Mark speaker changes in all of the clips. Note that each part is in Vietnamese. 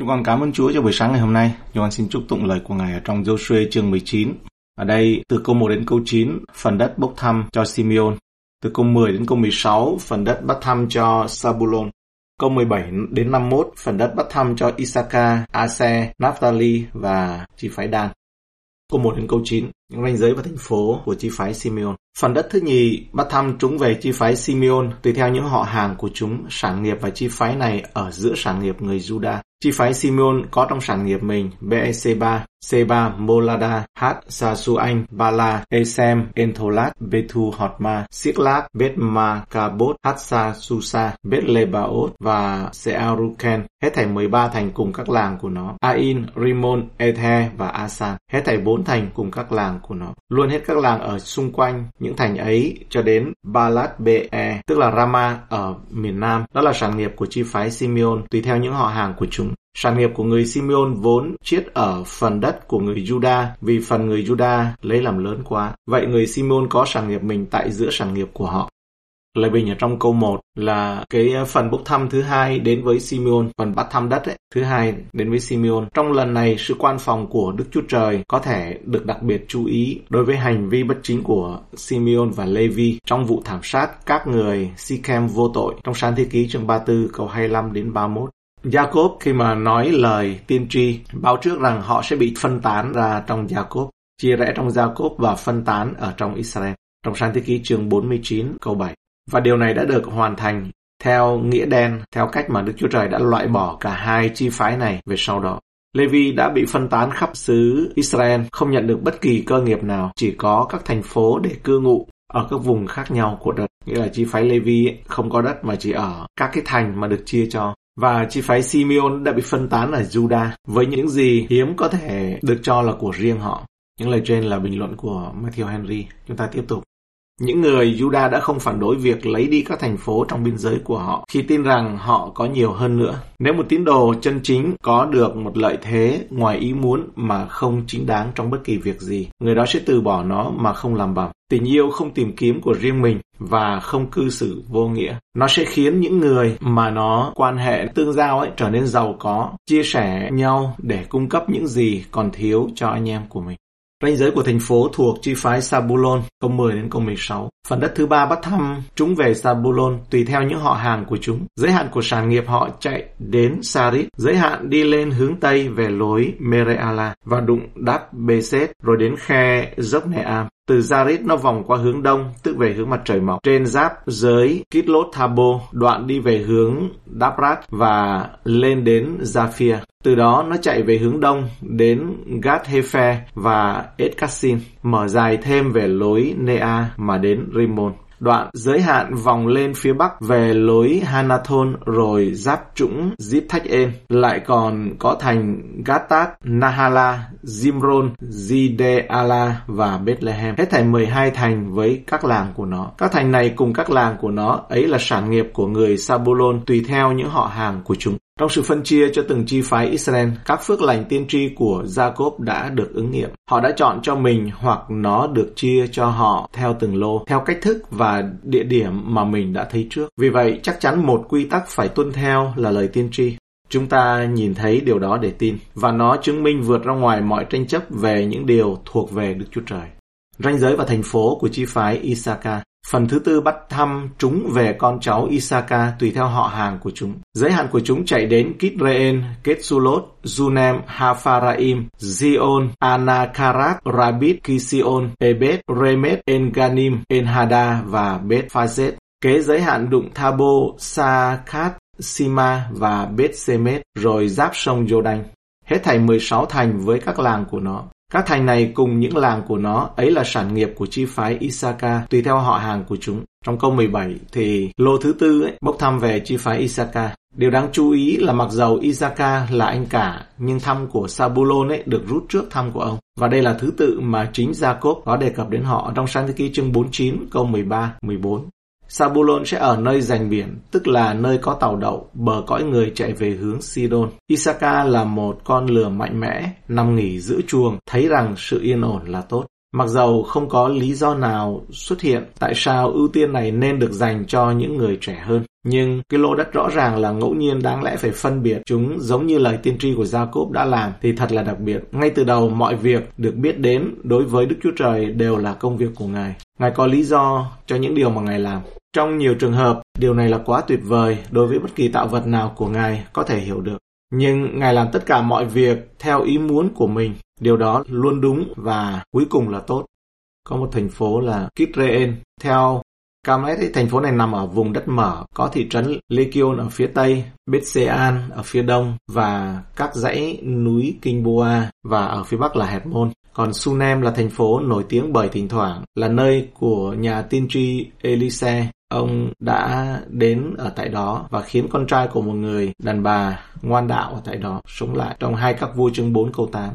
Speaker 1: Chúng con cảm ơn Chúa cho buổi sáng ngày hôm nay. Chúng con xin chúc tụng lời của Ngài ở trong Joshua chương 19. Ở đây, từ câu 1 đến câu 9, phần đất bốc thăm cho Simeon. Từ câu 10 đến câu 16, phần đất bắt thăm cho Sabulon. Câu 17 đến 51, phần đất bắt thăm cho Isaka, Ase, Naphtali và chi phái Dan. Câu 1 đến câu 9, những ranh giới và thành phố của chi phái Simeon. Phần đất thứ nhì bắt thăm chúng về chi phái Simeon tùy theo những họ hàng của chúng, sản nghiệp và chi phái này ở giữa sản nghiệp người Judah. Chi phái Simeon có trong sản nghiệp mình Beersheba, Seba, Molada, Hát, Sasuanh, Bala, Esem, Entholat, Bethu Hotma, Siklat, Bet Kabot, Hatsa, Susa, Betlebaot và Searuken. Hết thảy 13 thành cùng các làng của nó. Ain, Rimon, Ethe và Asan. Hết thảy 4 thành cùng các làng của nó. Luôn hết các làng ở xung quanh những thành ấy cho đến Balat Be, tức là Rama ở miền Nam. Đó là sản nghiệp của chi phái Simeon tùy theo những họ hàng của chúng. Sản nghiệp của người Simeon vốn chiết ở phần đất của người Juda vì phần người Juda lấy làm lớn quá. Vậy người Simeon có sản nghiệp mình tại giữa sản nghiệp của họ. Lời bình ở trong câu 1 là cái ờ, phần bốc thăm thứ hai đến với Simeon, phần bắt thăm đất ấy, thứ hai đến với Simeon. Trong lần này, sự quan phòng của Đức Chúa Trời có thể được đặc biệt chú ý đối với hành vi bất chính của Simeon và Levi trong vụ thảm sát các người Sichem vô tội trong sáng thế ký chương 34 câu 25 đến 31. Jacob khi mà nói lời tiên tri báo trước rằng họ sẽ bị phân tán ra trong Jacob, chia rẽ trong Jacob và phân tán ở trong Israel. Trong sáng thế ký chương 49 câu 7. Và điều này đã được hoàn thành theo nghĩa đen, theo cách mà Đức Chúa Trời đã loại bỏ cả hai chi phái này về sau đó. Levi đã bị phân tán khắp xứ Israel, không nhận được bất kỳ cơ nghiệp nào, chỉ có các thành phố để cư ngụ ở các vùng khác nhau của đất. Nghĩa là chi phái Levi không có đất mà chỉ ở các cái thành mà được chia cho. Và chi phái Simeon đã bị phân tán ở Judah với những gì hiếm có thể được cho là của riêng họ. Những lời trên là bình luận của Matthew Henry. Chúng ta tiếp tục. Những người Juda đã không phản đối việc lấy đi các thành phố trong biên giới của họ khi tin rằng họ có nhiều hơn nữa. Nếu một tín đồ chân chính có được một lợi thế ngoài ý muốn mà không chính đáng trong bất kỳ việc gì, người đó sẽ từ bỏ nó mà không làm bằng. Tình yêu không tìm kiếm của riêng mình và không cư xử vô nghĩa. Nó sẽ khiến những người mà nó quan hệ tương giao ấy trở nên giàu có, chia sẻ nhau để cung cấp những gì còn thiếu cho anh em của mình. Ranh giới của thành phố thuộc chi phái Sabulon, câu 10 đến câu 16. Phần đất thứ ba bắt thăm chúng về Sabulon tùy theo những họ hàng của chúng. Giới hạn của sản nghiệp họ chạy đến Sarit, giới hạn đi lên hướng Tây về lối Mereala và đụng đáp Beset rồi đến khe dốc Neam. Từ Zarit nó vòng qua hướng đông, tức về hướng mặt trời mọc. Trên giáp giới Kitlot Thabo, đoạn đi về hướng Dabrat và lên đến Zafir. Từ đó nó chạy về hướng đông đến Gat Hefe và Edkassin, mở dài thêm về lối Nea mà đến Rimon đoạn giới hạn vòng lên phía bắc về lối Hanathon rồi giáp trũng Zip Thách En, lại còn có thành Gatat, Nahala, Zimron, Zideala và Bethlehem. Hết thảy 12 thành với các làng của nó. Các thành này cùng các làng của nó ấy là sản nghiệp của người Sabulon tùy theo những họ hàng của chúng. Trong sự phân chia cho từng chi phái Israel, các phước lành tiên tri của Jacob đã được ứng nghiệm. Họ đã chọn cho mình hoặc nó được chia cho họ theo từng lô, theo cách thức và địa điểm mà mình đã thấy trước. Vì vậy, chắc chắn một quy tắc phải tuân theo là lời tiên tri. Chúng ta nhìn thấy điều đó để tin, và nó chứng minh vượt ra ngoài mọi tranh chấp về những điều thuộc về Đức Chúa Trời. Ranh giới và thành phố của chi phái Isaka Phần thứ tư bắt thăm chúng về con cháu Isaka tùy theo họ hàng của chúng. Giới hạn của chúng chạy đến Kitreen, Ketsulot, Zunem, Hafaraim, Zion, Anakarat, Rabit, Kision, Ebet, Remet, Enganim, Enhada và Bet Kế giới hạn đụng Thabo, Sakat, Sima và Bet Semet rồi giáp sông Jordan. Hết thảy 16 thành với các làng của nó. Các thành này cùng những làng của nó ấy là sản nghiệp của chi phái Isaka tùy theo họ hàng của chúng. Trong câu 17 thì lô thứ tư ấy, bốc thăm về chi phái Isaka. Điều đáng chú ý là mặc dầu Isaka là anh cả, nhưng thăm của Sabulon ấy được rút trước thăm của ông. Và đây là thứ tự mà chính Jacob có đề cập đến họ trong sáng thế ký chương 49 câu 13, 14. Sabulon sẽ ở nơi dành biển, tức là nơi có tàu đậu, bờ cõi người chạy về hướng Sidon. Isaka là một con lừa mạnh mẽ, nằm nghỉ giữ chuồng, thấy rằng sự yên ổn là tốt. Mặc dầu không có lý do nào xuất hiện tại sao ưu tiên này nên được dành cho những người trẻ hơn. Nhưng cái lô đất rõ ràng là ngẫu nhiên đáng lẽ phải phân biệt chúng giống như lời tiên tri của Jacob đã làm thì thật là đặc biệt. Ngay từ đầu mọi việc được biết đến đối với Đức Chúa Trời đều là công việc của Ngài. Ngài có lý do cho những điều mà Ngài làm. Trong nhiều trường hợp, điều này là quá tuyệt vời đối với bất kỳ tạo vật nào của Ngài có thể hiểu được. Nhưng Ngài làm tất cả mọi việc theo ý muốn của mình. Điều đó luôn đúng và cuối cùng là tốt. Có một thành phố là Kitreen. Theo Camlet thành phố này nằm ở vùng đất mở, có thị trấn Lekion ở phía tây, Bethsean ở phía đông và các dãy núi Kinh Boa và ở phía bắc là Hezmon. Còn Sunem là thành phố nổi tiếng bởi thỉnh thoảng là nơi của nhà tiên tri Elise. Ông đã đến ở tại đó và khiến con trai của một người đàn bà ngoan đạo ở tại đó sống lại trong hai các vua chương 4 câu 8.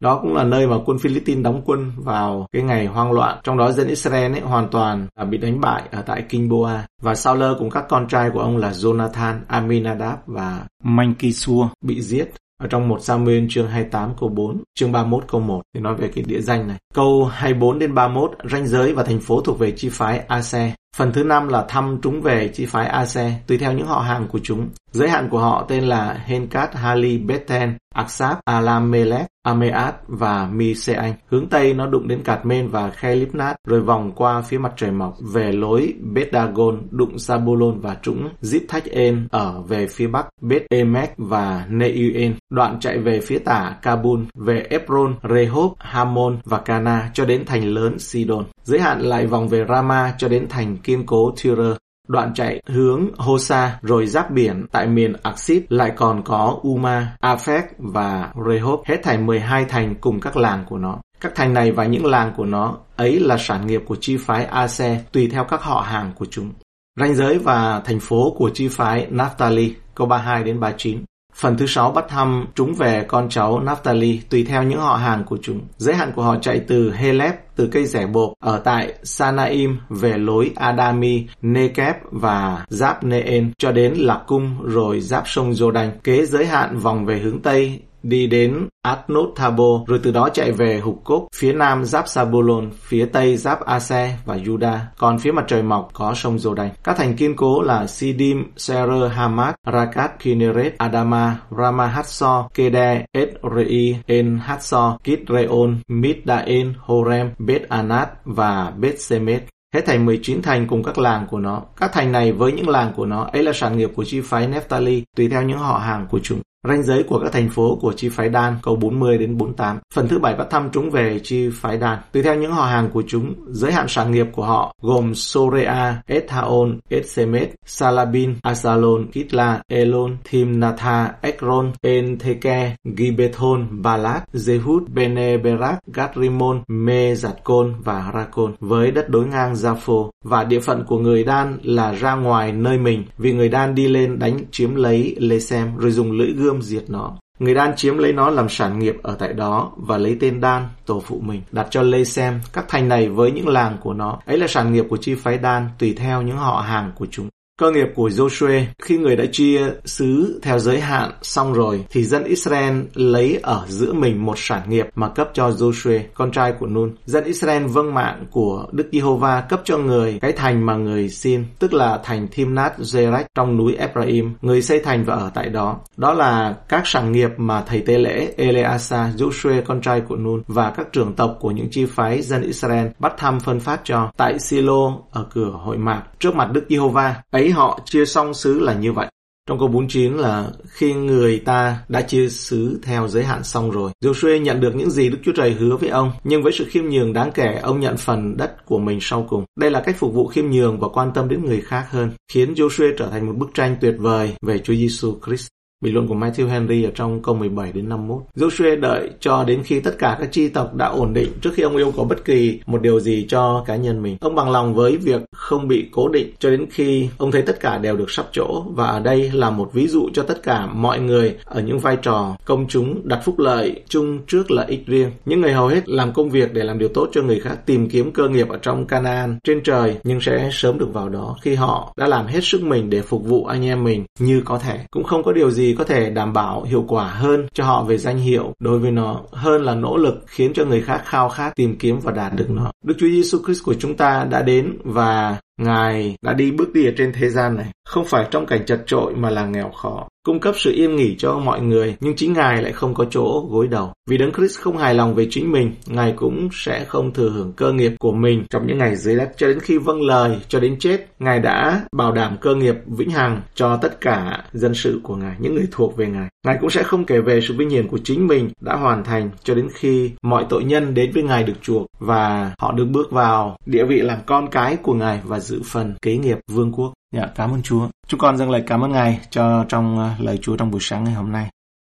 Speaker 1: Đó cũng là nơi mà quân Philippines đóng quân vào cái ngày hoang loạn. Trong đó dân Israel ấy hoàn toàn bị đánh bại ở tại Kinh Boa. Và Saul cùng các con trai của ông là Jonathan, Aminadab và Mankisua bị giết ở trong một Samuel chương 28 câu 4, chương 31 câu 1 thì nói về cái địa danh này. Câu 24 đến 31 ranh giới và thành phố thuộc về chi phái Ase. Phần thứ năm là thăm trúng về chi phái Ase tùy theo những họ hàng của chúng. Giới hạn của họ tên là Henkat, Hali, Beten, Aksab, Alamelech, Ameat và Miseanh. Hướng Tây nó đụng đến Cạt Mên và Khelipnat rồi vòng qua phía mặt trời mọc về lối Bedagon đụng Sabulon và trũng Zip Thách En ở về phía bắc Bet Emek và Neuen. Đoạn chạy về phía tả Kabul về Ebron, Rehob, Hamon và Cana cho đến thành lớn Sidon. Giới hạn lại vòng về Rama cho đến thành kiên cố Tyre. Đoạn chạy hướng Hosa rồi giáp biển tại miền Aksip lại còn có Uma, Afek và Rehob, hết thành 12 thành cùng các làng của nó. Các thành này và những làng của nó ấy là sản nghiệp của chi phái Ase tùy theo các họ hàng của chúng. Ranh giới và thành phố của chi phái Naphtali, câu 32 đến 39. Phần thứ sáu bắt thăm chúng về con cháu Naphtali tùy theo những họ hàng của chúng. Giới hạn của họ chạy từ Heleb, từ cây rẻ bột ở tại Sanaim về lối Adami, Nekeb và giáp Neen cho đến Lạc Cung rồi giáp sông Jordan. Kế giới hạn vòng về hướng Tây đi đến Adnot Thabo, rồi từ đó chạy về Hục Cốc, phía nam giáp Sabulon, phía tây giáp Ase và Juda, còn phía mặt trời mọc có sông Jordan. Các thành kiên cố là Sidim, Serer, Hamat, Rakat, Kinneret, Adama, Rama Hatsor, Kede, Edrei, En Hatsor, Kitreon, Middaen, Horem, Bet Anat và Bet Semet. Hết thành 19 thành cùng các làng của nó. Các thành này với những làng của nó ấy là sản nghiệp của chi phái Neftali tùy theo những họ hàng của chúng. Ranh giới của các thành phố của chi phái Đan câu 40 đến 48. Phần thứ bảy bắt thăm chúng về chi phái Đan. Tùy theo những họ hàng của chúng, giới hạn sản nghiệp của họ gồm Sorea, Ethaon, Etsemet, Salabin, Asalon, Kitla, Elon, Thimnatha, Ekron, Entheke, Gibethon, Balat, Zehut Beneberak, Gatrimon, Mezatkon và Rakon với đất đối ngang Zapho và địa phận của người Đan là ra ngoài nơi mình vì người Đan đi lên đánh chiếm lấy Lesem rồi dùng lưỡi gươm diệt nó. Người Đan chiếm lấy nó làm sản nghiệp ở tại đó và lấy tên Đan, tổ phụ mình, đặt cho Lê xem các thành này với những làng của nó. Ấy là sản nghiệp của chi phái Đan tùy theo những họ hàng của chúng. Cơ nghiệp của Joshua khi người đã chia xứ theo giới hạn xong rồi thì dân Israel lấy ở giữa mình một sản nghiệp mà cấp cho Joshua, con trai của Nun. Dân Israel vâng mạng của Đức Giê-hô-va cấp cho người cái thành mà người xin, tức là thành Thimnat Zerach trong núi Ephraim. Người xây thành và ở tại đó. Đó là các sản nghiệp mà thầy tế lễ Eleasa, Joshua, con trai của Nun và các trưởng tộc của những chi phái dân Israel bắt thăm phân phát cho tại Silo ở cửa hội mạc trước mặt Đức Giê-hô-va. Ấy họ chia xong xứ là như vậy. Trong câu 49 là khi người ta đã chia xứ theo giới hạn xong rồi. Joshua nhận được những gì Đức Chúa Trời hứa với ông, nhưng với sự khiêm nhường đáng kể, ông nhận phần đất của mình sau cùng. Đây là cách phục vụ khiêm nhường và quan tâm đến người khác hơn, khiến Joshua trở thành một bức tranh tuyệt vời về Chúa Giêsu Christ. Bình luận của Matthew Henry ở trong câu 17 đến 51. Joshua đợi cho đến khi tất cả các chi tộc đã ổn định trước khi ông yêu cầu bất kỳ một điều gì cho cá nhân mình. Ông bằng lòng với việc không bị cố định cho đến khi ông thấy tất cả đều được sắp chỗ và ở đây là một ví dụ cho tất cả mọi người ở những vai trò công chúng đặt phúc lợi chung trước lợi ích riêng. Những người hầu hết làm công việc để làm điều tốt cho người khác, tìm kiếm cơ nghiệp ở trong Canaan, trên trời, nhưng sẽ sớm được vào đó khi họ đã làm hết sức mình để phục vụ anh em mình như có thể. Cũng không có điều gì có thể đảm bảo hiệu quả hơn cho họ về danh hiệu, đối với nó hơn là nỗ lực khiến cho người khác khao khát tìm kiếm và đạt được nó. Đức Chúa Giêsu Christ của chúng ta đã đến và Ngài đã đi bước đi ở trên thế gian này, không phải trong cảnh chật trội mà là nghèo khó, cung cấp sự yên nghỉ cho mọi người, nhưng chính Ngài lại không có chỗ gối đầu. Vì Đấng Christ không hài lòng về chính mình, Ngài cũng sẽ không thừa hưởng cơ nghiệp của mình trong những ngày dưới đất cho đến khi vâng lời, cho đến chết. Ngài đã bảo đảm cơ nghiệp vĩnh hằng cho tất cả dân sự của Ngài, những người thuộc về Ngài. Ngài cũng sẽ không kể về sự vinh hiển của chính mình đã hoàn thành cho đến khi mọi tội nhân đến với Ngài được chuộc và họ được bước vào địa vị làm con cái của Ngài và giữ phần kế nghiệp vương quốc. Dạ, cảm ơn Chúa. Chúng con dâng lời cảm ơn Ngài cho trong ờ, lời Chúa trong buổi sáng ngày hôm nay.